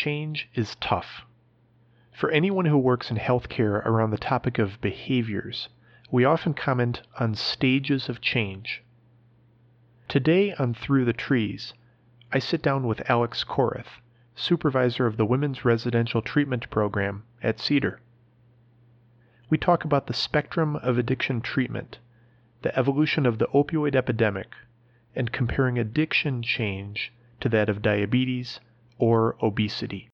change is tough. For anyone who works in healthcare around the topic of behaviors, we often comment on stages of change. Today on Through the Trees, I sit down with Alex Coreth, supervisor of the Women's Residential Treatment Program at Cedar. We talk about the spectrum of addiction treatment, the evolution of the opioid epidemic, and comparing addiction change to that of diabetes or obesity.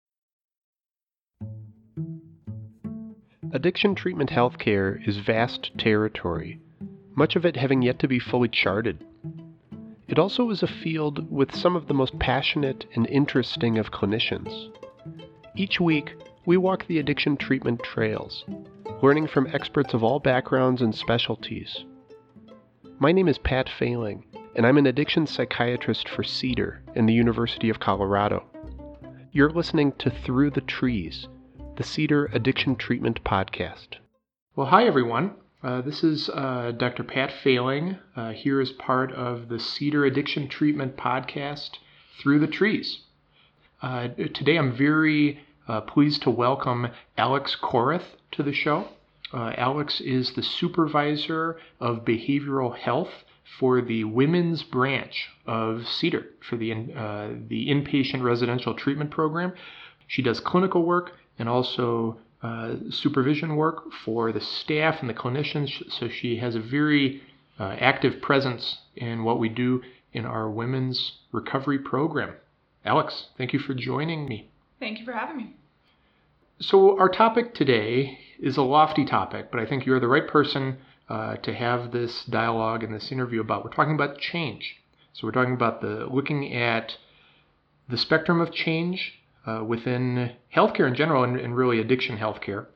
Addiction treatment healthcare is vast territory, much of it having yet to be fully charted. It also is a field with some of the most passionate and interesting of clinicians. Each week, we walk the addiction treatment trails, learning from experts of all backgrounds and specialties. My name is Pat Fehling, and I'm an addiction psychiatrist for Cedar in the University of Colorado. You're listening to Through the Trees, the Cedar Addiction Treatment Podcast. Well, hi everyone. Uh, this is uh, Dr. Pat Fehling uh, here as part of the Cedar Addiction Treatment Podcast, Through the Trees. Uh, today I'm very uh, pleased to welcome Alex Coreth to the show. Uh, Alex is the supervisor of behavioral health for the women's branch of Cedar for the, the inpatient residential treatment program. She does clinical work and also uh, supervision work for the staff and the clinicians. So she has a very uh, active presence in what we do in our women's recovery program. Alex, thank you for joining me. Thank you for having me. So, our topic today is a lofty topic, but I think you're the right person uh, to have this dialogue and this interview about. We're talking about change. So, we're talking about the looking at the spectrum of change uh, within healthcare in general and, and really addiction healthcare,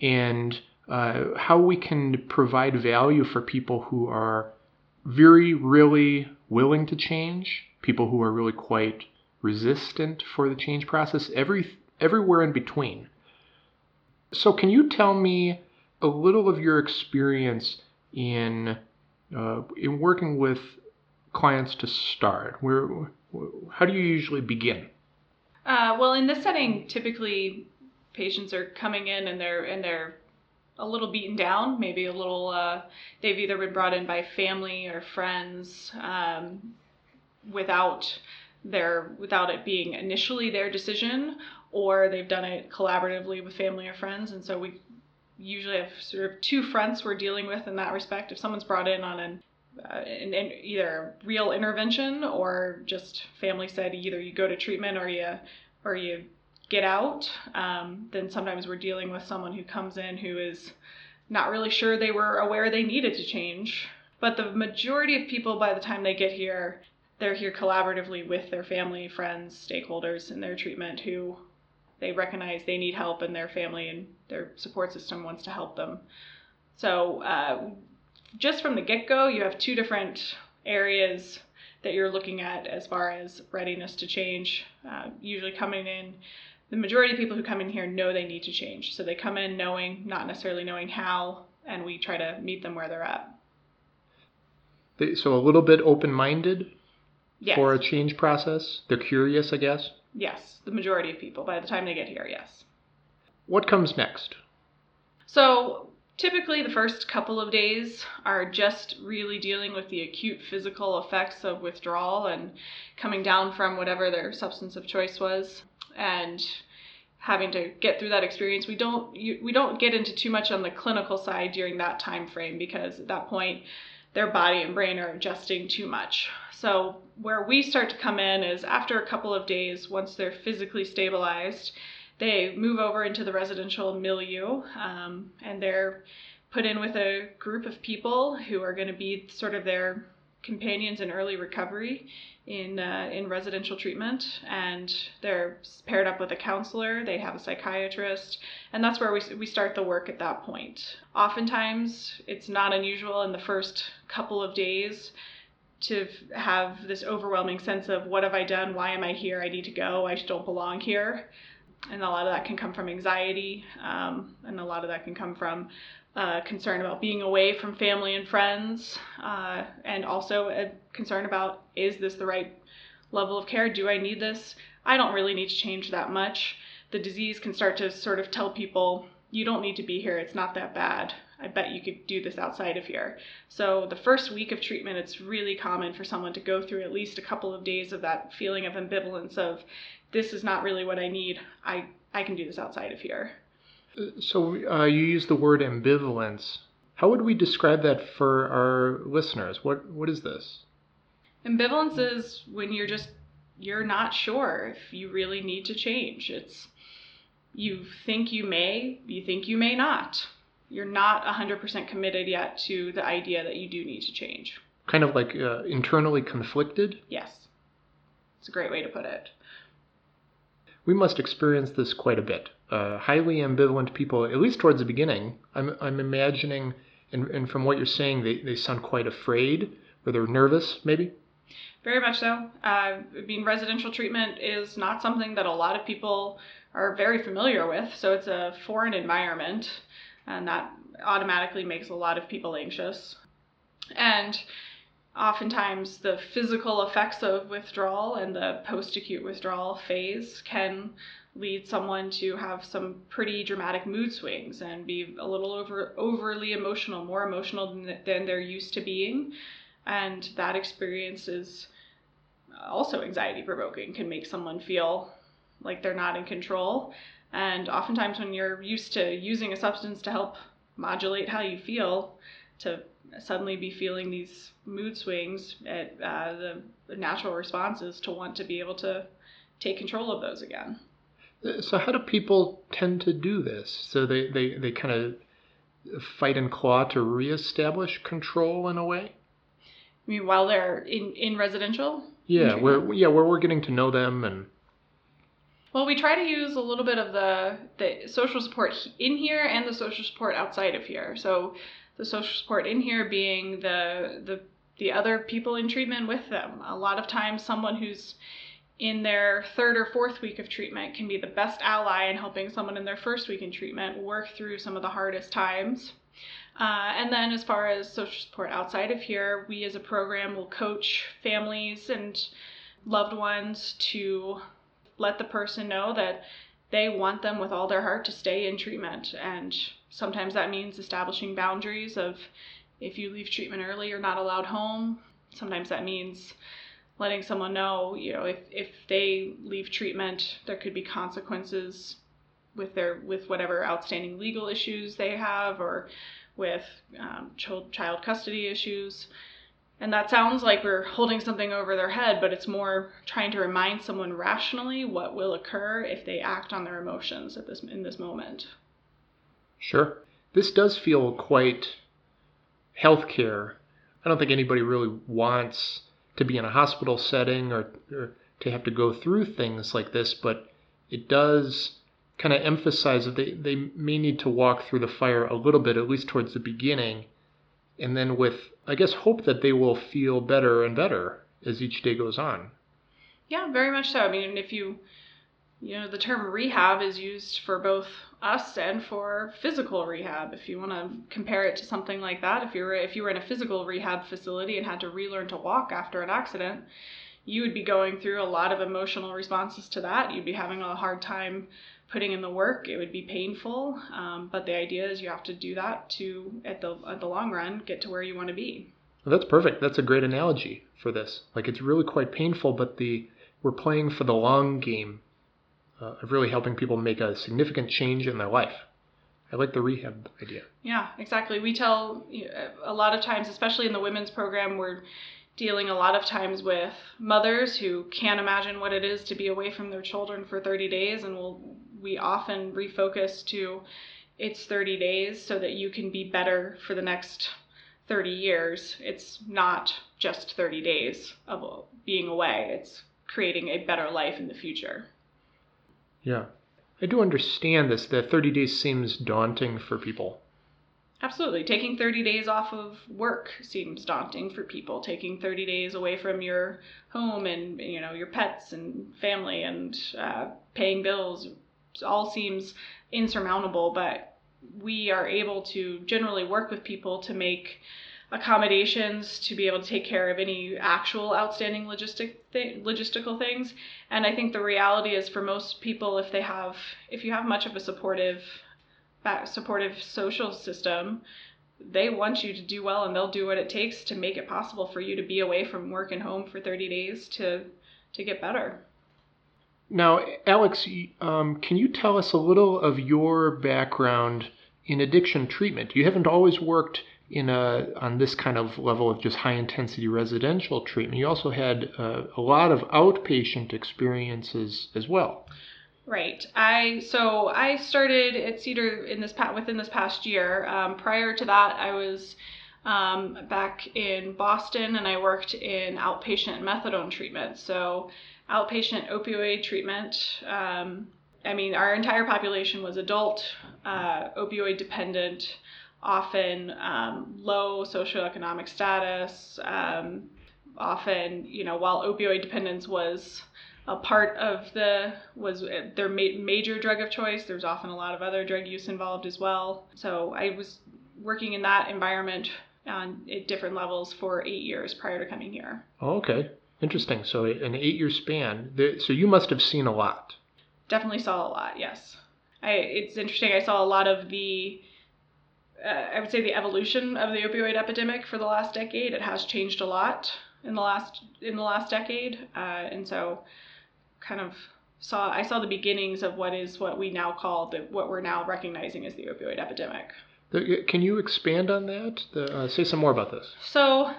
and uh, how we can provide value for people who are very, really willing to change, people who are really quite resistant for the change process, every, everywhere in between. So, can you tell me a little of your experience in uh, in working with clients to start? Where, how do you usually begin? Uh, well, in this setting, typically patients are coming in and they're and they're a little beaten down, maybe a little. Uh, they've either been brought in by family or friends um, without their without it being initially their decision, or they've done it collaboratively with family or friends, and so we usually have sort of two fronts we're dealing with in that respect. If someone's brought in on an uh, either real intervention or just family said either you go to treatment or you or you get out, um, then sometimes we're dealing with someone who comes in who is not really sure they were aware they needed to change. But the majority of people, by the time they get here, they're here collaboratively with their family, friends, stakeholders in their treatment who they recognize they need help in their family and their support system wants to help them. So uh, just from the get go, you have two different areas that you're looking at as far as readiness to change. Uh, usually, coming in, the majority of people who come in here know they need to change. So they come in knowing, not necessarily knowing how, and we try to meet them where they're at. So a little bit open minded yes. for a change process. They're curious, I guess. Yes, the majority of people by the time they get here, yes. What comes next? So Typically, the first couple of days are just really dealing with the acute physical effects of withdrawal and coming down from whatever their substance of choice was and having to get through that experience. We don't we don't get into too much on the clinical side during that time frame because at that point their body and brain are adjusting too much. So where we start to come in is after a couple of days once they're physically stabilized they move over into the residential milieu um, and they're put in with a group of people who are going to be sort of their companions in early recovery in uh, in residential treatment. And they're paired up with a counselor they have a psychiatrist and that's where we, we start the work at that point. Oftentimes it's not unusual in the first couple of days to have this overwhelming sense of what have i done? Why am i here? I need to go. I don't belong here and a lot of that can come from anxiety, um, and a lot of that can come from uh, concern about being away from family and friends, uh, and also a concern about is this the right level of care. Do I need this? I don't really need to change that much. The disease can start to sort of tell people, you don't need to be here, it's not that bad. I bet you could do this outside of here. So, the first week of treatment, it's really common for someone to go through at least a couple of days of that feeling of ambivalence of, this is not really what I need. I, I can do this outside of here. So, uh, you use the word ambivalence. How would we describe that for our listeners? What What is this? Ambivalence is when you're just you're not sure if you really need to change. It's you think you may, you think you may not. You're not 100% committed yet to the idea that you do need to change. Kind of like uh, internally conflicted? Yes. It's a great way to put it. We must experience this quite a bit. Uh, highly ambivalent people, at least towards the beginning, I'm, I'm imagining, and, and from what you're saying, they, they sound quite afraid or they're nervous, maybe? Very much so. Uh, I mean, residential treatment is not something that a lot of people are very familiar with, so it's a foreign environment, and that automatically makes a lot of people anxious. And oftentimes, the physical effects of withdrawal and the post acute withdrawal phase can lead someone to have some pretty dramatic mood swings and be a little over overly emotional, more emotional than, than they're used to being and that experience is also anxiety provoking can make someone feel like they're not in control and oftentimes when you're used to using a substance to help modulate how you feel to suddenly be feeling these mood swings at uh, the natural response is to want to be able to take control of those again so how do people tend to do this so they, they, they kind of fight and claw to reestablish control in a way I mean, while they're in, in residential? Yeah, where yeah, where we're getting to know them and. Well, we try to use a little bit of the the social support in here and the social support outside of here. So, the social support in here being the the the other people in treatment with them. A lot of times, someone who's in their third or fourth week of treatment can be the best ally in helping someone in their first week in treatment work through some of the hardest times. Uh, and then, as far as social support outside of here, we as a program will coach families and loved ones to let the person know that they want them with all their heart to stay in treatment. And sometimes that means establishing boundaries of if you leave treatment early, you're not allowed home. Sometimes that means letting someone know, you know, if, if they leave treatment, there could be consequences with their with whatever outstanding legal issues they have or with um, child, child custody issues. And that sounds like we're holding something over their head, but it's more trying to remind someone rationally what will occur if they act on their emotions at this in this moment. Sure. This does feel quite healthcare. I don't think anybody really wants to be in a hospital setting or, or to have to go through things like this, but it does kind of emphasize that they, they may need to walk through the fire a little bit, at least towards the beginning, and then with, I guess, hope that they will feel better and better as each day goes on. Yeah, very much so. I mean, if you, you know, the term rehab is used for both us and for physical rehab. If you want to compare it to something like that, if you were if you were in a physical rehab facility and had to relearn to walk after an accident, you would be going through a lot of emotional responses to that. You'd be having a hard time putting in the work. It would be painful, um, but the idea is you have to do that to, at the at the long run, get to where you want to be. Well, that's perfect. That's a great analogy for this. Like it's really quite painful, but the we're playing for the long game uh, of really helping people make a significant change in their life. I like the rehab idea. Yeah, exactly. We tell a lot of times, especially in the women's program, we're dealing a lot of times with mothers who can't imagine what it is to be away from their children for 30 days and will we often refocus to it's 30 days so that you can be better for the next 30 years. It's not just 30 days of being away, it's creating a better life in the future. Yeah. I do understand this, that 30 days seems daunting for people. Absolutely. Taking 30 days off of work seems daunting for people. Taking 30 days away from your home and, you know, your pets and family and uh, paying bills all seems insurmountable, but we are able to generally work with people to make accommodations to be able to take care of any actual outstanding logistic th- logistical things. And I think the reality is for most people, if they have, if you have much of a supportive, uh, supportive social system, they want you to do well and they'll do what it takes to make it possible for you to be away from work and home for 30 days to to get better. Now, Alex, um, can you tell us a little of your background in addiction treatment? You haven't always worked in a on this kind of level of just high intensity residential treatment. You also had uh, a lot of outpatient experiences as well. Right. I so I started at Cedar in this within this past year. Um, prior to that, I was um, back in Boston and I worked in outpatient methadone treatment. So outpatient opioid treatment. Um, I mean, our entire population was adult, uh, opioid dependent often um, low socioeconomic status. Um, often, you know, while opioid dependence was a part of the was their ma- major drug of choice. There's often a lot of other drug use involved as well. So I was working in that environment on at different levels for eight years prior to coming here. Oh, okay, interesting. So an eight-year span. So you must have seen a lot. Definitely saw a lot. Yes, I, it's interesting. I saw a lot of the uh, I would say the evolution of the opioid epidemic for the last decade. It has changed a lot in the last in the last decade, uh, and so kind of saw I saw the beginnings of what is what we now call the what we're now recognizing as the opioid epidemic. Can you expand on that? The, uh, say some more about this. So.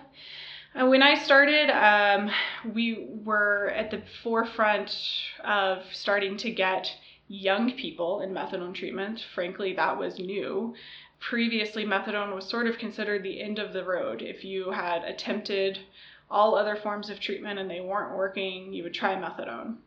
Uh, when I started, um, we were at the forefront of starting to get young people in methadone treatment. Frankly, that was new previously methadone was sort of considered the end of the road. If you had attempted all other forms of treatment and they weren't working, you would try methadone.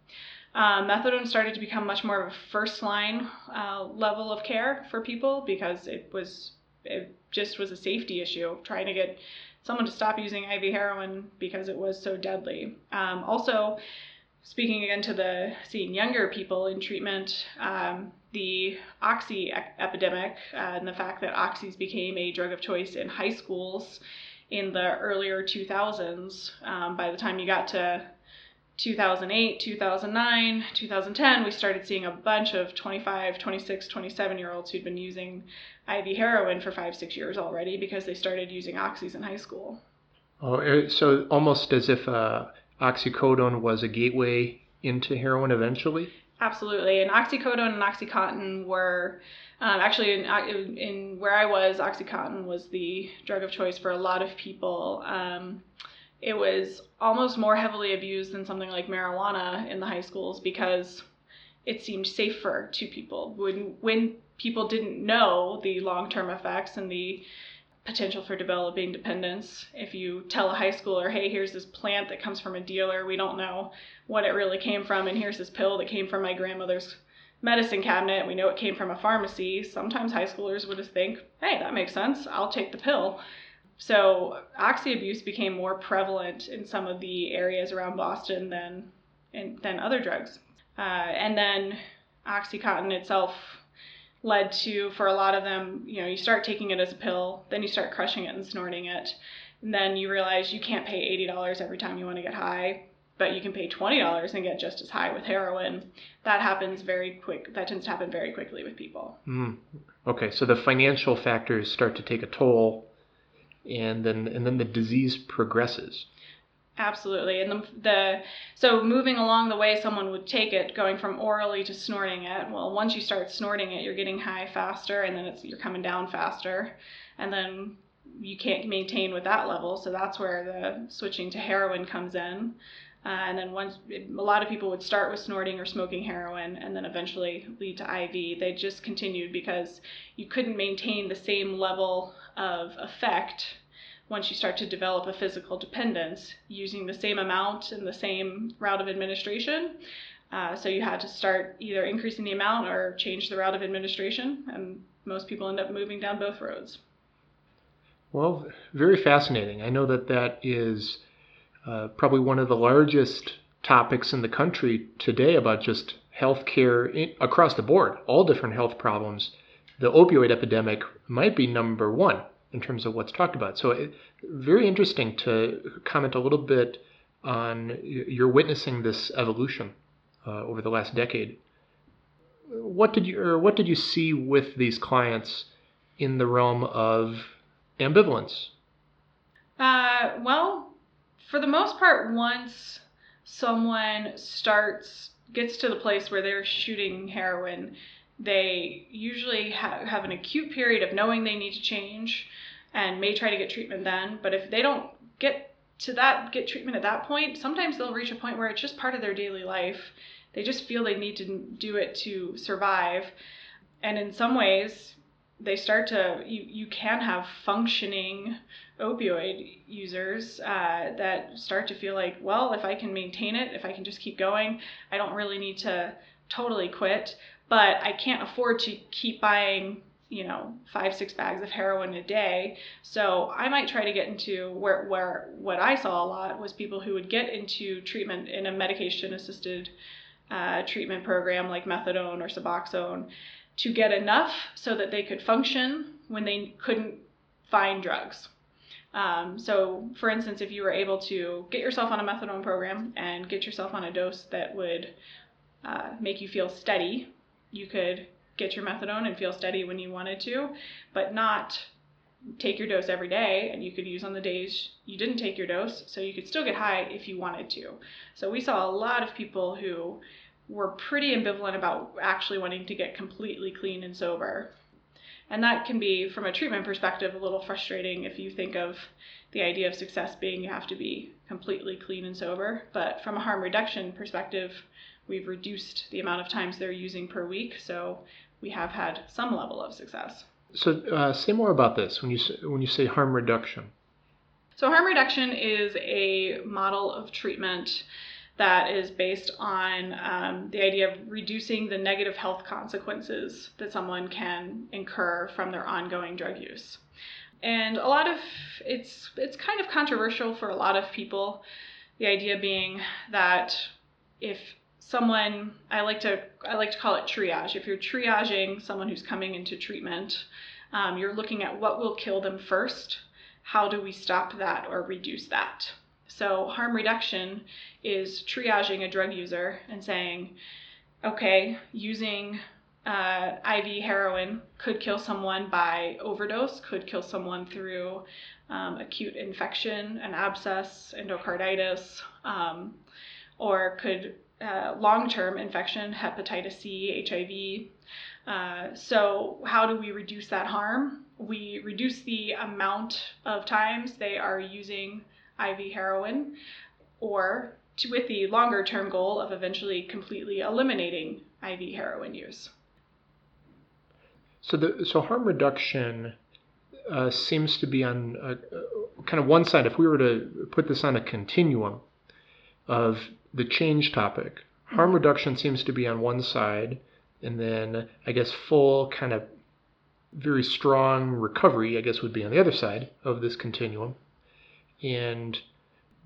Um, methadone started to become much more of a first line uh, level of care for people because it was it just was a safety issue trying to get someone to stop using IV heroin because it was so deadly. Um, also, speaking again to the seeing younger people in treatment, um, the oxy epidemic uh, and the fact that oxys became a drug of choice in high schools in the earlier 2000s. Um, by the time you got to 2008, 2009, 2010, we started seeing a bunch of 25, 26, 27 year olds who'd been using IV heroin for five, six years already because they started using oxys in high school. Oh, so almost as if uh, oxycodone was a gateway into heroin eventually? Absolutely. And oxycodone and Oxycontin were um, actually in, in where I was, Oxycontin was the drug of choice for a lot of people. Um, it was almost more heavily abused than something like marijuana in the high schools because it seemed safer to people. When when people didn't know the long term effects and the potential for developing dependence. If you tell a high schooler, hey, here's this plant that comes from a dealer, we don't know what it really came from, and here's this pill that came from my grandmother's medicine cabinet, we know it came from a pharmacy, sometimes high schoolers would just think, hey, that makes sense, I'll take the pill. So oxy abuse became more prevalent in some of the areas around Boston than in, than other drugs. Uh, and then OxyContin itself led to for a lot of them you know you start taking it as a pill then you start crushing it and snorting it and then you realize you can't pay $80 every time you want to get high but you can pay $20 and get just as high with heroin that happens very quick that tends to happen very quickly with people mm. okay so the financial factors start to take a toll and then and then the disease progresses Absolutely. And the, the so moving along the way someone would take it, going from orally to snorting it. Well, once you start snorting it, you're getting high faster, and then it's you're coming down faster, and then you can't maintain with that level. So that's where the switching to heroin comes in. Uh, and then once a lot of people would start with snorting or smoking heroin and then eventually lead to IV. They just continued because you couldn't maintain the same level of effect once you start to develop a physical dependence using the same amount and the same route of administration. Uh, so you had to start either increasing the amount or change the route of administration, and most people end up moving down both roads. Well, very fascinating. I know that that is uh, probably one of the largest topics in the country today about just healthcare across the board, all different health problems. The opioid epidemic might be number one in terms of what's talked about. So, it, very interesting to comment a little bit on you're witnessing this evolution uh, over the last decade. What did you or what did you see with these clients in the realm of ambivalence? Uh, well, for the most part, once someone starts gets to the place where they're shooting heroin, they usually ha- have an acute period of knowing they need to change and may try to get treatment then. But if they don't get to that, get treatment at that point, sometimes they'll reach a point where it's just part of their daily life. They just feel they need to do it to survive. And in some ways, they start to, you, you can have functioning opioid users uh, that start to feel like, well, if I can maintain it, if I can just keep going, I don't really need to totally quit but I can't afford to keep buying you know five six bags of heroin a day. So i might try to get into where where what i saw a lot was people who would get into treatment in a medication assisted uh, treatment program like methadone or suboxone to get enough so that they could function when they couldn't find drugs. Um, so for instance if you were able to get yourself on a methadone program and get yourself on a dose that would uh, make you feel steady you could get your methadone and feel steady when you wanted to, but not take your dose every day and you could use on the days you didn't take your dose so you could still get high if you wanted to. So we saw a lot of people who were pretty ambivalent about actually wanting to get completely clean and sober. And that can be, from a treatment perspective, a little frustrating if you think of the idea of success being you have to be completely clean and sober. But from a harm reduction perspective, we've reduced the amount of times they're using per week, so we have had some level of success. So, uh, say more about this when you say, when you say harm reduction. So, harm reduction is a model of treatment that is based on um, the idea of reducing the negative health consequences that someone can incur from their ongoing drug use. And a lot of it's it's kind of controversial for a lot of people. The idea being that if someone I like to I like to call it triage. If you're triaging someone who's coming into treatment, um, you're looking at what will kill them first. How do we stop that or reduce that? So harm reduction is triaging a drug user and saying, okay, using uh, IV heroin could kill someone by overdose, could kill someone through um, acute infection, an abscess, endocarditis, um, or could uh, long term infection, hepatitis C, HIV. Uh, so, how do we reduce that harm? We reduce the amount of times they are using IV heroin, or to, with the longer term goal of eventually completely eliminating IV heroin use. So, the, so harm reduction uh, seems to be on a, kind of one side. If we were to put this on a continuum of the change topic. Harm mm-hmm. reduction seems to be on one side, and then I guess full kind of very strong recovery, I guess, would be on the other side of this continuum. And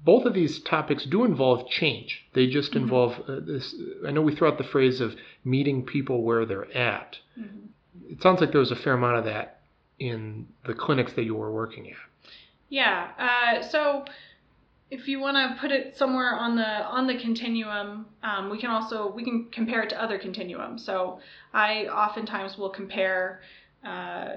both of these topics do involve change. They just mm-hmm. involve uh, this. I know we throw out the phrase of meeting people where they're at. Mm-hmm. It sounds like there was a fair amount of that in the clinics that you were working at. Yeah. Uh, so if you want to put it somewhere on the on the continuum, um, we can also we can compare it to other continuums. So I oftentimes will compare uh,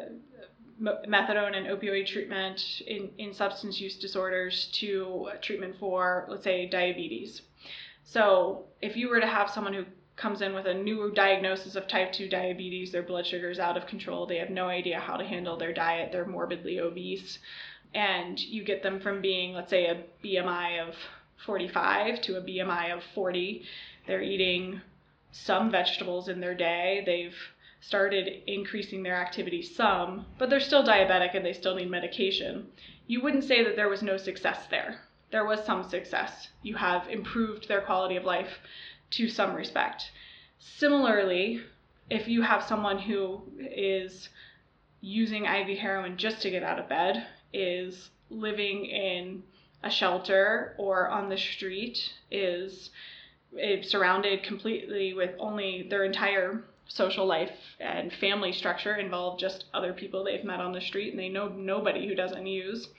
methadone and opioid treatment in, in substance use disorders to treatment for let's say diabetes. So if you were to have someone who comes in with a new diagnosis of type 2 diabetes, their blood sugar is out of control, they have no idea how to handle their diet, they're morbidly obese and you get them from being, let's say, a BMI of 45 to a BMI of 40. They're eating some vegetables in their day. They've started increasing their activity some, but they're still diabetic and they still need medication. You wouldn't say that there was no success there. There was some success. You have improved their quality of life to some respect. Similarly, if you have someone who is using IV heroin just to get out of bed is living in a shelter or on the street is surrounded completely with only their entire social life and family structure involve just other people they've met on the street and they know nobody who doesn't use.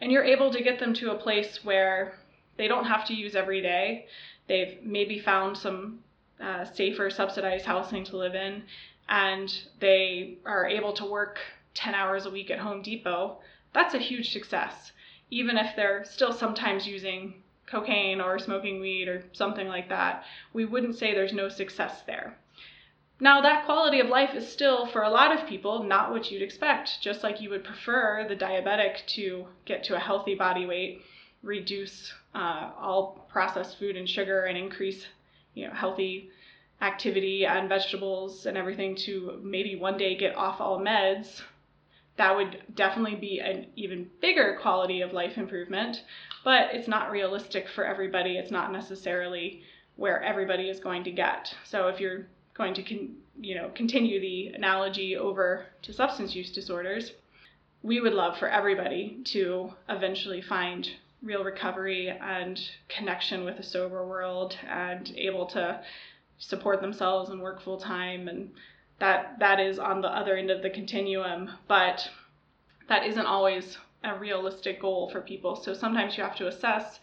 And you're able to get them to a place where they don't have to use every day. They've maybe found some uh, safer subsidized housing to live in and they are able to work 10 hours a week at Home Depot. That's a huge success. Even if they're still sometimes using cocaine or smoking weed or something like that, we wouldn't say there's no success there. Now, that quality of life is still, for a lot of people, not what you'd expect. Just like you would prefer the diabetic to get to a healthy body weight, reduce uh, all processed food and sugar, and increase you know, healthy activity and vegetables and everything to maybe one day get off all meds, that would definitely be an even bigger quality of life improvement. But it's not realistic for everybody. It's not necessarily where everybody is going to get. So if you're going to con- you know continue the analogy over to substance use disorders, we would love for everybody to eventually find real recovery and connection with the sober world and able to support themselves and work full time and that that is on the other end of the continuum but that isn't always a realistic goal for people so sometimes you have to assess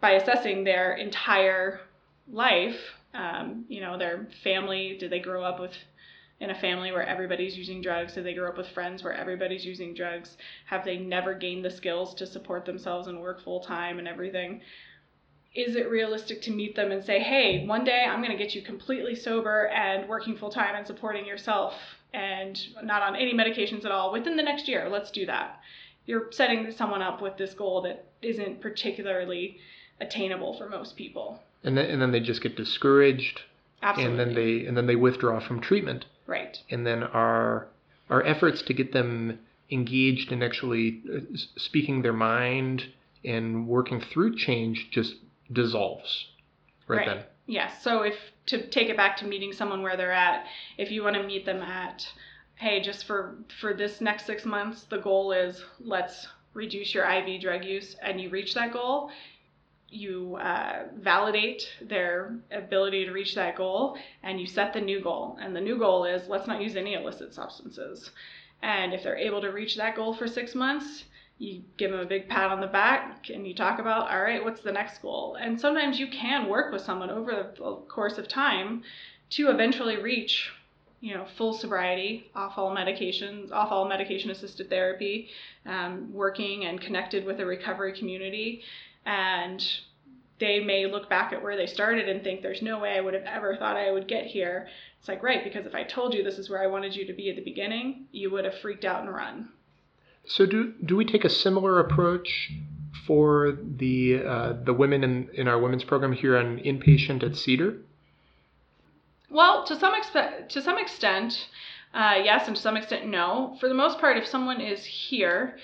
by assessing their entire life um, you know their family did they grow up with in a family where everybody's using drugs? Did they grow up with friends where everybody's using drugs? Have they never gained the skills to support themselves and work full time and everything? Is it realistic to meet them and say, hey, one day I'm going to get you completely sober and working full time and supporting yourself and not on any medications at all within the next year? Let's do that. You're setting someone up with this goal that isn't particularly attainable for most people. And then, and then they just get discouraged. Absolutely. And then they and then they withdraw from treatment. Right. And then our our efforts to get them engaged in actually uh, speaking their mind and working through change just dissolves right, right. then. Yes. So if to take it back to meeting someone where they're at, if you want to meet them at, hey, just for for this next six months, the goal is let's reduce your IV drug use, and you reach that goal, you uh, validate their ability to reach that goal, and you set the new goal. And the new goal is let's not use any illicit substances. And if they're able to reach that goal for six months, you give them a big pat on the back and you talk about all right what's the next goal? And sometimes you can work with someone over the course of time to eventually reach you know full sobriety off all medications off all medication assisted therapy um, working and connected with a recovery community. And they may look back at where they started and think there's no way i would have ever thought i would get here. It's like right because if i told you this is where i wanted you to be at the beginning you would have freaked out and run so do do we take a similar approach for the uh, the women in, in our women's program here on inpatient at Cedar? Well, to some extent, to some extent, uh, yes, and to some extent, no. For the most part, if someone is here,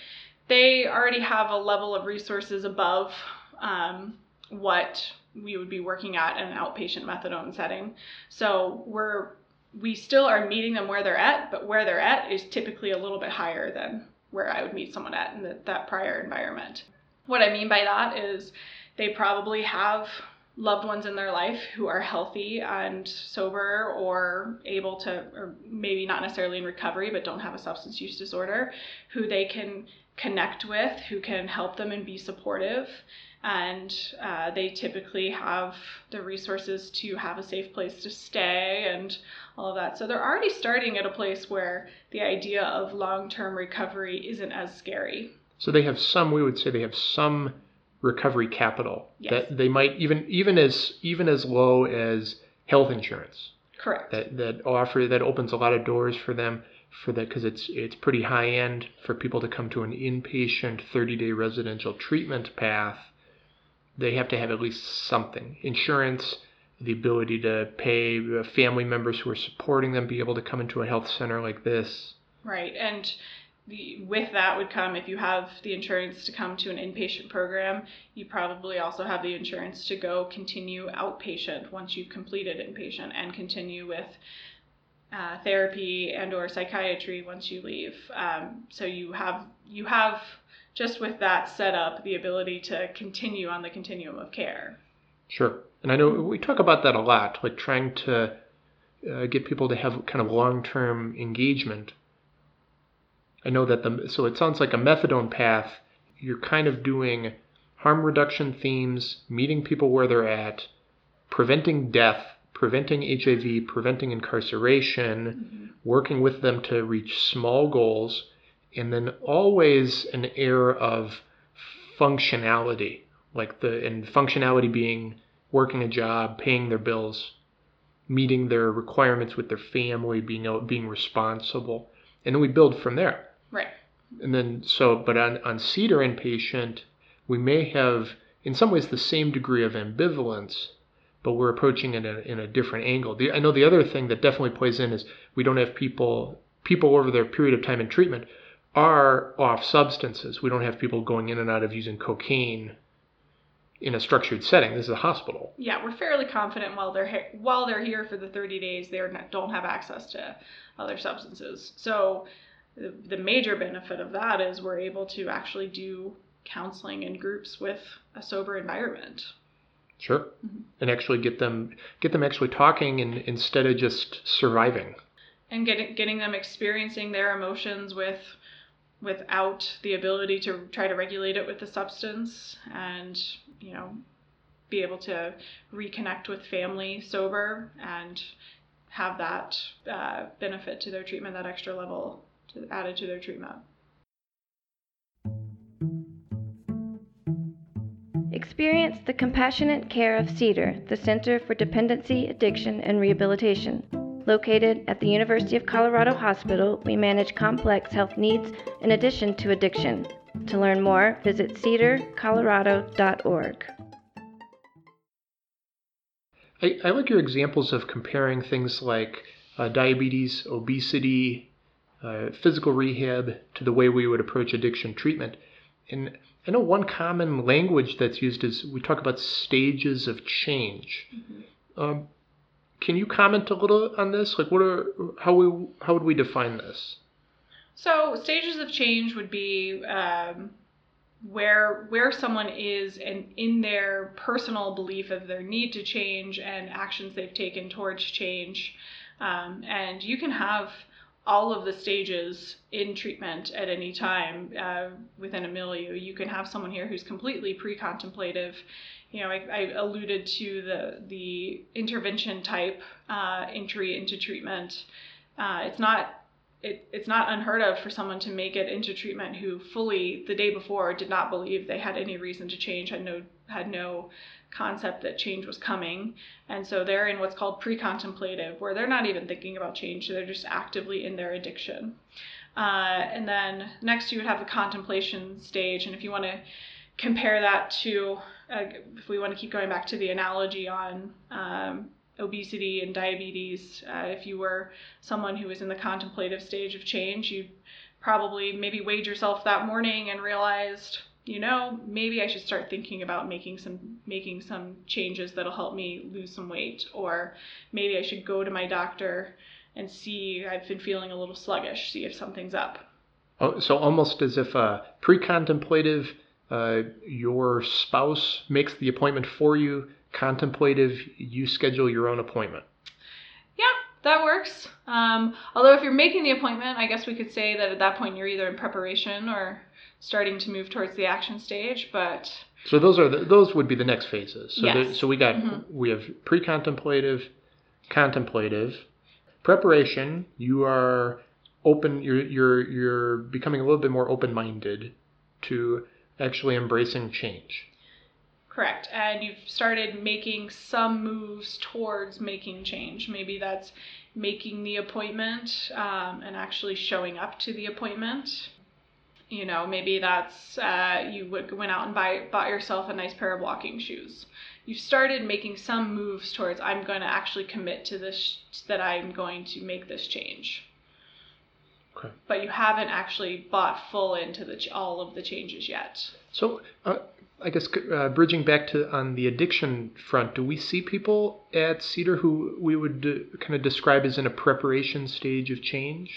they already have a level of resources above um, what we would be working at in an outpatient methadone setting. So we're we still are meeting them where they're at, but where they're at is typically a little bit higher than where I would meet someone at in the, that prior environment. What I mean by that is they probably have loved ones in their life who are healthy and sober or able to, or maybe not necessarily in recovery, but don't have a substance use disorder, who they can connect with, who can help them and be supportive. And uh, they typically have the resources to have a safe place to stay and all of that. So they're already starting at a place where the idea of long term recovery isn't as scary. So they have some, we would say they have some recovery capital yes. that they might even even as even as low as health insurance. Correct. That that offer that opens a lot of doors for them for that because it's it's pretty high end for people to come to an inpatient 30 day residential treatment path. They have to have at least something insurance the ability to pay family members who are supporting them be able to come into a health center like this. Right. And the, with that would come if you have the insurance to come to an inpatient program, you probably also have the insurance to go continue outpatient once you've completed inpatient and continue with uh, therapy and or psychiatry once you leave. Um, so you have you have just with that set up the ability to continue on the continuum of care. Sure. And I know we talk about that a lot, like trying to uh, get people to have kind of long-term engagement. I know that the so it sounds like a methadone path. You're kind of doing harm reduction themes, meeting people where they're at, preventing death, preventing HIV, preventing incarceration, mm-hmm. working with them to reach small goals, and then always an air of functionality, like the and functionality being working a job, paying their bills, meeting their requirements with their family, being being responsible, and then we build from there. Right. And then so, but on on Cedar inpatient, we may have in some ways the same degree of ambivalence, but we're approaching it in a, in a different angle. The, I know the other thing that definitely plays in is we don't have people people over their period of time in treatment are off substances. We don't have people going in and out of using cocaine in a structured setting. This is a hospital. Yeah, we're fairly confident while they're while they're here for the 30 days, they don't have access to other substances. So the, the major benefit of that is we're able to actually do counseling in groups with a sober environment. Sure, mm-hmm. and actually get them get them actually talking and instead of just surviving. And getting getting them experiencing their emotions with without the ability to try to regulate it with the substance and you know be able to reconnect with family sober and have that uh, benefit to their treatment that extra level to, added to their treatment Experience the compassionate care of Cedar, the Center for Dependency, Addiction, and Rehabilitation. Located at the University of Colorado Hospital, we manage complex health needs in addition to addiction. To learn more, visit cedarcolorado.org. I, I like your examples of comparing things like uh, diabetes, obesity, uh, physical rehab to the way we would approach addiction treatment. And I know one common language that's used is we talk about stages of change. Mm-hmm. Um, can you comment a little on this? Like, what are how we how would we define this? So stages of change would be um, where where someone is and in their personal belief of their need to change and actions they've taken towards change. Um, and you can have all of the stages in treatment at any time uh, within a milieu. You can have someone here who's completely pre-contemplative you know, I, I alluded to the the intervention type uh, entry into treatment. Uh, it's not it, it's not unheard of for someone to make it into treatment who fully the day before did not believe they had any reason to change, had no had no concept that change was coming, and so they're in what's called pre-contemplative, where they're not even thinking about change; they're just actively in their addiction. Uh, and then next you would have the contemplation stage, and if you want to compare that to uh, if we want to keep going back to the analogy on um, obesity and diabetes, uh, if you were someone who was in the contemplative stage of change, you probably maybe weighed yourself that morning and realized, you know, maybe I should start thinking about making some making some changes that'll help me lose some weight, or maybe I should go to my doctor and see. I've been feeling a little sluggish. See if something's up. Oh, so almost as if a pre-contemplative uh, your spouse makes the appointment for you. Contemplative, you schedule your own appointment. Yeah, that works. Um, although, if you're making the appointment, I guess we could say that at that point you're either in preparation or starting to move towards the action stage. But so those are the, those would be the next phases. So yes. so we got mm-hmm. we have pre-contemplative, contemplative, preparation. You are open. You're you're you're becoming a little bit more open-minded to actually embracing change. Correct. And you've started making some moves towards making change. Maybe that's making the appointment um, and actually showing up to the appointment. You know, maybe that's uh, you went out and buy, bought yourself a nice pair of walking shoes. You've started making some moves towards I'm going to actually commit to this, that I'm going to make this change. Okay. But you haven't actually bought full into the all of the changes yet. So, uh, I guess uh, bridging back to on the addiction front, do we see people at Cedar who we would uh, kind of describe as in a preparation stage of change?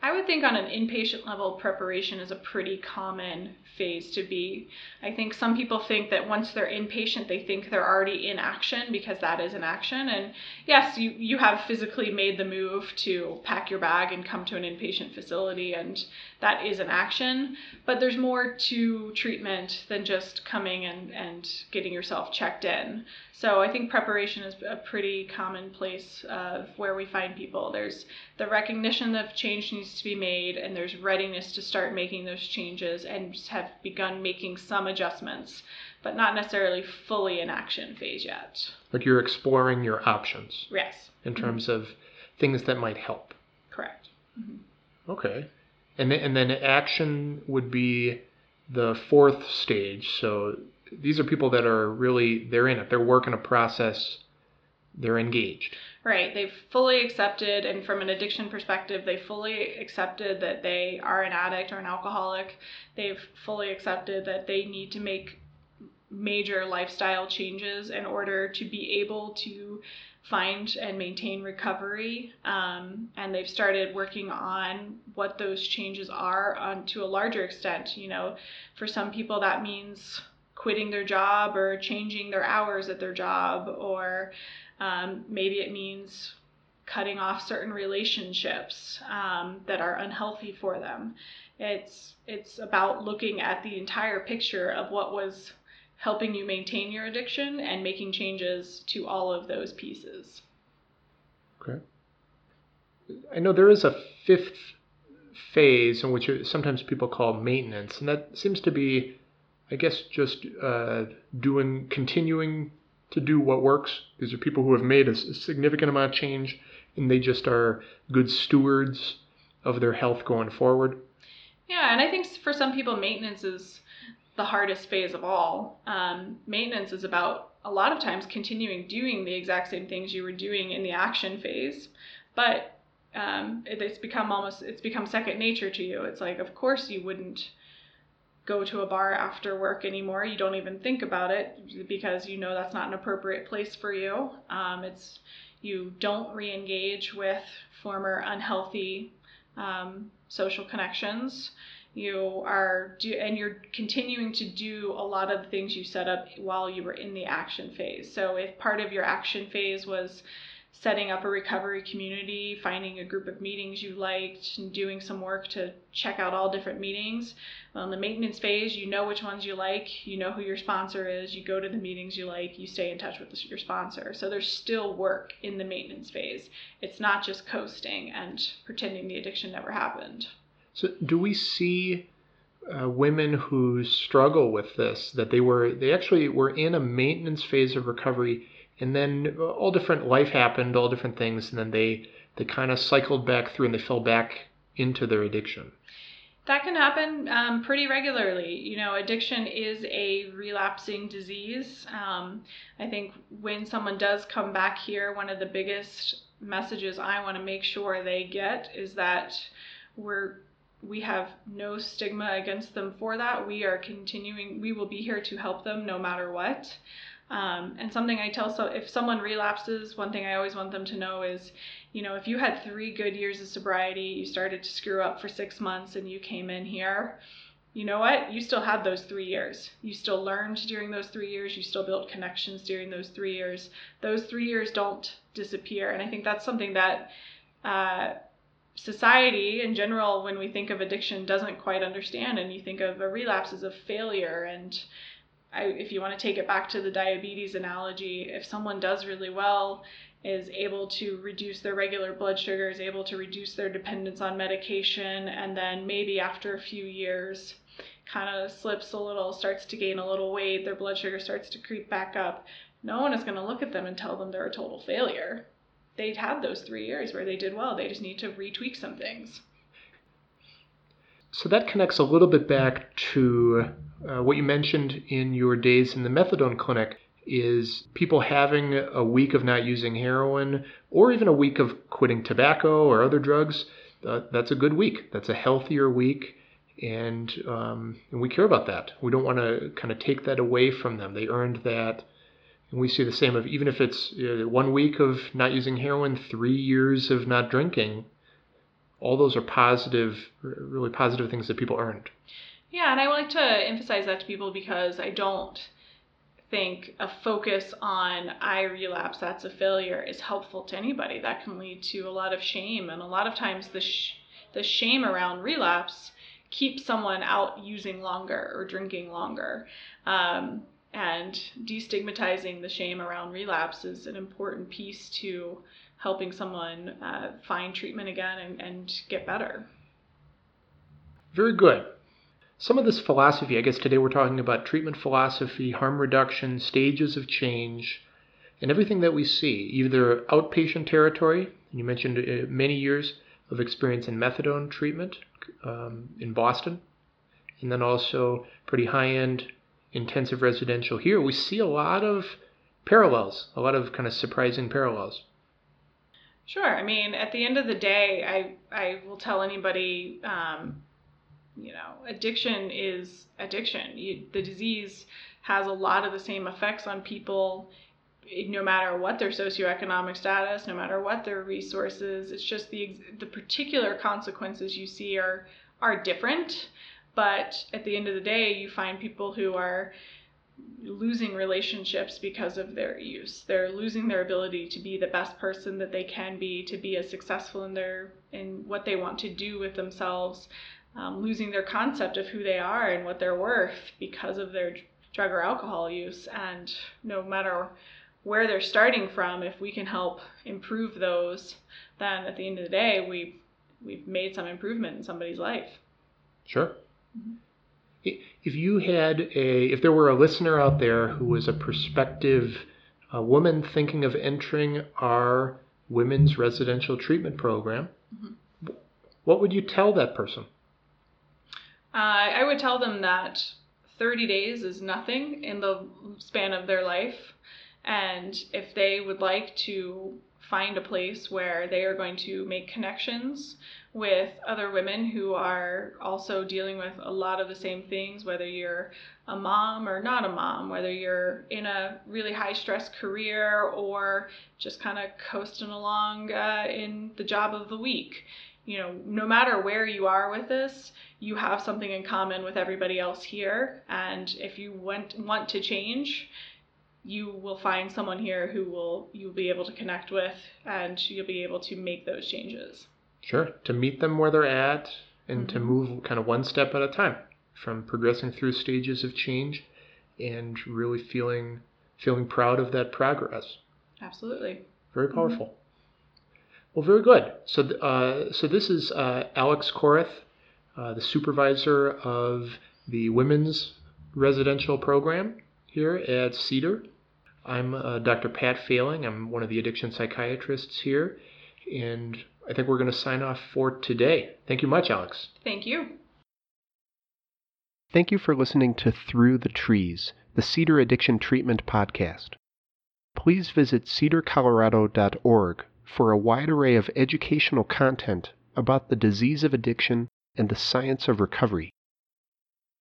I would think on an inpatient level, preparation is a pretty common phase to be. I think some people think that once they're inpatient, they think they're already in action because that is an action. And yes, you, you have physically made the move to pack your bag and come to an inpatient facility, and that is an action. But there's more to treatment than just coming and, and getting yourself checked in. So I think preparation is a pretty common place of where we find people. There's the recognition that change needs to be made, and there's readiness to start making those changes and have begun making some adjustments, but not necessarily fully in action phase yet. Like you're exploring your options. Yes. In terms mm-hmm. of things that might help. Correct. Mm-hmm. Okay. And then, and then action would be the fourth stage. So these are people that are really they're in it. They're working a process. They're engaged. Right. They've fully accepted, and from an addiction perspective, they fully accepted that they are an addict or an alcoholic. They've fully accepted that they need to make major lifestyle changes in order to be able to find and maintain recovery. Um, and they've started working on what those changes are on to a larger extent. You know, for some people that means quitting their job or changing their hours at their job, or um, maybe it means cutting off certain relationships um, that are unhealthy for them. It's it's about looking at the entire picture of what was helping you maintain your addiction and making changes to all of those pieces. Okay. I know there is a fifth phase in which sometimes people call maintenance, and that seems to be I guess just uh, doing, continuing to do what works. These are people who have made a significant amount of change, and they just are good stewards of their health going forward. Yeah, and I think for some people, maintenance is the hardest phase of all. Um, maintenance is about a lot of times continuing doing the exact same things you were doing in the action phase, but um, it, it's become almost it's become second nature to you. It's like, of course, you wouldn't go to a bar after work anymore. You don't even think about it because you know that's not an appropriate place for you. Um, it's you don't re-engage with former unhealthy um, social connections. You are do and you're continuing to do a lot of the things you set up while you were in the action phase. So if part of your action phase was setting up a recovery community, finding a group of meetings you liked, and doing some work to check out all different meetings. On the maintenance phase, you know which ones you like, you know who your sponsor is, you go to the meetings you like, you stay in touch with your sponsor. So there's still work in the maintenance phase. It's not just coasting and pretending the addiction never happened. So do we see uh, women who struggle with this that they were they actually were in a maintenance phase of recovery and then all different life happened, all different things, and then they they kind of cycled back through and they fell back into their addiction. That can happen um, pretty regularly. You know, addiction is a relapsing disease. Um, I think when someone does come back here, one of the biggest messages I want to make sure they get is that we're we have no stigma against them for that. We are continuing. We will be here to help them no matter what. Um, and something I tell so if someone relapses, one thing I always want them to know is, you know, if you had three good years of sobriety, you started to screw up for six months, and you came in here, you know what? You still had those three years. You still learned during those three years. You still built connections during those three years. Those three years don't disappear. And I think that's something that uh, society in general, when we think of addiction, doesn't quite understand. And you think of a relapse as a failure and I, if you want to take it back to the diabetes analogy, if someone does really well, is able to reduce their regular blood sugar, is able to reduce their dependence on medication, and then maybe after a few years kind of slips a little, starts to gain a little weight, their blood sugar starts to creep back up, no one is going to look at them and tell them they're a total failure. They'd had those three years where they did well. They just need to retweak some things. So that connects a little bit back to uh, what you mentioned in your days in the methadone clinic is people having a week of not using heroin or even a week of quitting tobacco or other drugs. Uh, that's a good week. That's a healthier week. And, um, and we care about that. We don't want to kind of take that away from them. They earned that. And we see the same of even if it's one week of not using heroin, three years of not drinking, all those are positive, really positive things that people earned. Yeah, and I like to emphasize that to people because I don't think a focus on I relapse, that's a failure, is helpful to anybody. That can lead to a lot of shame, and a lot of times the sh- the shame around relapse keeps someone out using longer or drinking longer. Um, and destigmatizing the shame around relapse is an important piece to helping someone uh, find treatment again and, and get better. Very good. Some of this philosophy, I guess today we're talking about treatment philosophy, harm reduction, stages of change, and everything that we see, either outpatient territory, you mentioned uh, many years of experience in methadone treatment um, in Boston, and then also pretty high end intensive residential here. We see a lot of parallels, a lot of kind of surprising parallels. Sure. I mean, at the end of the day, I I will tell anybody, um, you know, addiction is addiction. You, the disease has a lot of the same effects on people, no matter what their socioeconomic status, no matter what their resources. It's just the the particular consequences you see are are different. But at the end of the day, you find people who are losing relationships because of their use. They're losing their ability to be the best person that they can be, to be as successful in their in what they want to do with themselves, um, losing their concept of who they are and what they're worth because of their drug or alcohol use. And no matter where they're starting from, if we can help improve those, then at the end of the day, we we've made some improvement in somebody's life. Sure. Mm-hmm if you had a, if there were a listener out there who was a prospective uh, woman thinking of entering our women's residential treatment program, mm-hmm. what would you tell that person? Uh, I would tell them that 30 days is nothing in the span of their life. And if they would like to find a place where they are going to make connections with other women who are also dealing with a lot of the same things, whether you're a mom or not a mom, whether you're in a really high stress career or just kind of coasting along uh, in the job of the week. You know, no matter where you are with this, you have something in common with everybody else here. And if you want, want to change, you will find someone here who will you'll be able to connect with and you'll be able to make those changes. Sure, to meet them where they're at and mm-hmm. to move kind of one step at a time from progressing through stages of change and really feeling feeling proud of that progress. Absolutely. Very powerful. Mm-hmm. Well, very good. So, uh, so this is uh, Alex Coreth, uh, the supervisor of the women's residential program here at CeDAR. I'm uh, Dr. Pat Fehling. I'm one of the addiction psychiatrists here, and I think we're going to sign off for today. Thank you much, Alex. Thank you. Thank you for listening to Through the Trees, the CeDAR Addiction Treatment Podcast. Please visit cedarcolorado.org for a wide array of educational content about the disease of addiction and the science of recovery.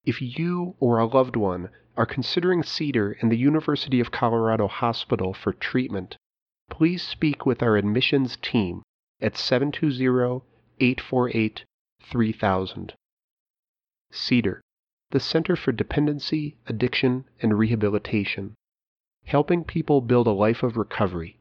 If you or a loved one are considering CeDAR and the University of Colorado Hospital for treatment, please speak with our admissions team at 720 848 3000. CeDAR, the Center for Dependency, Addiction, and Rehabilitation, helping people build a life of recovery.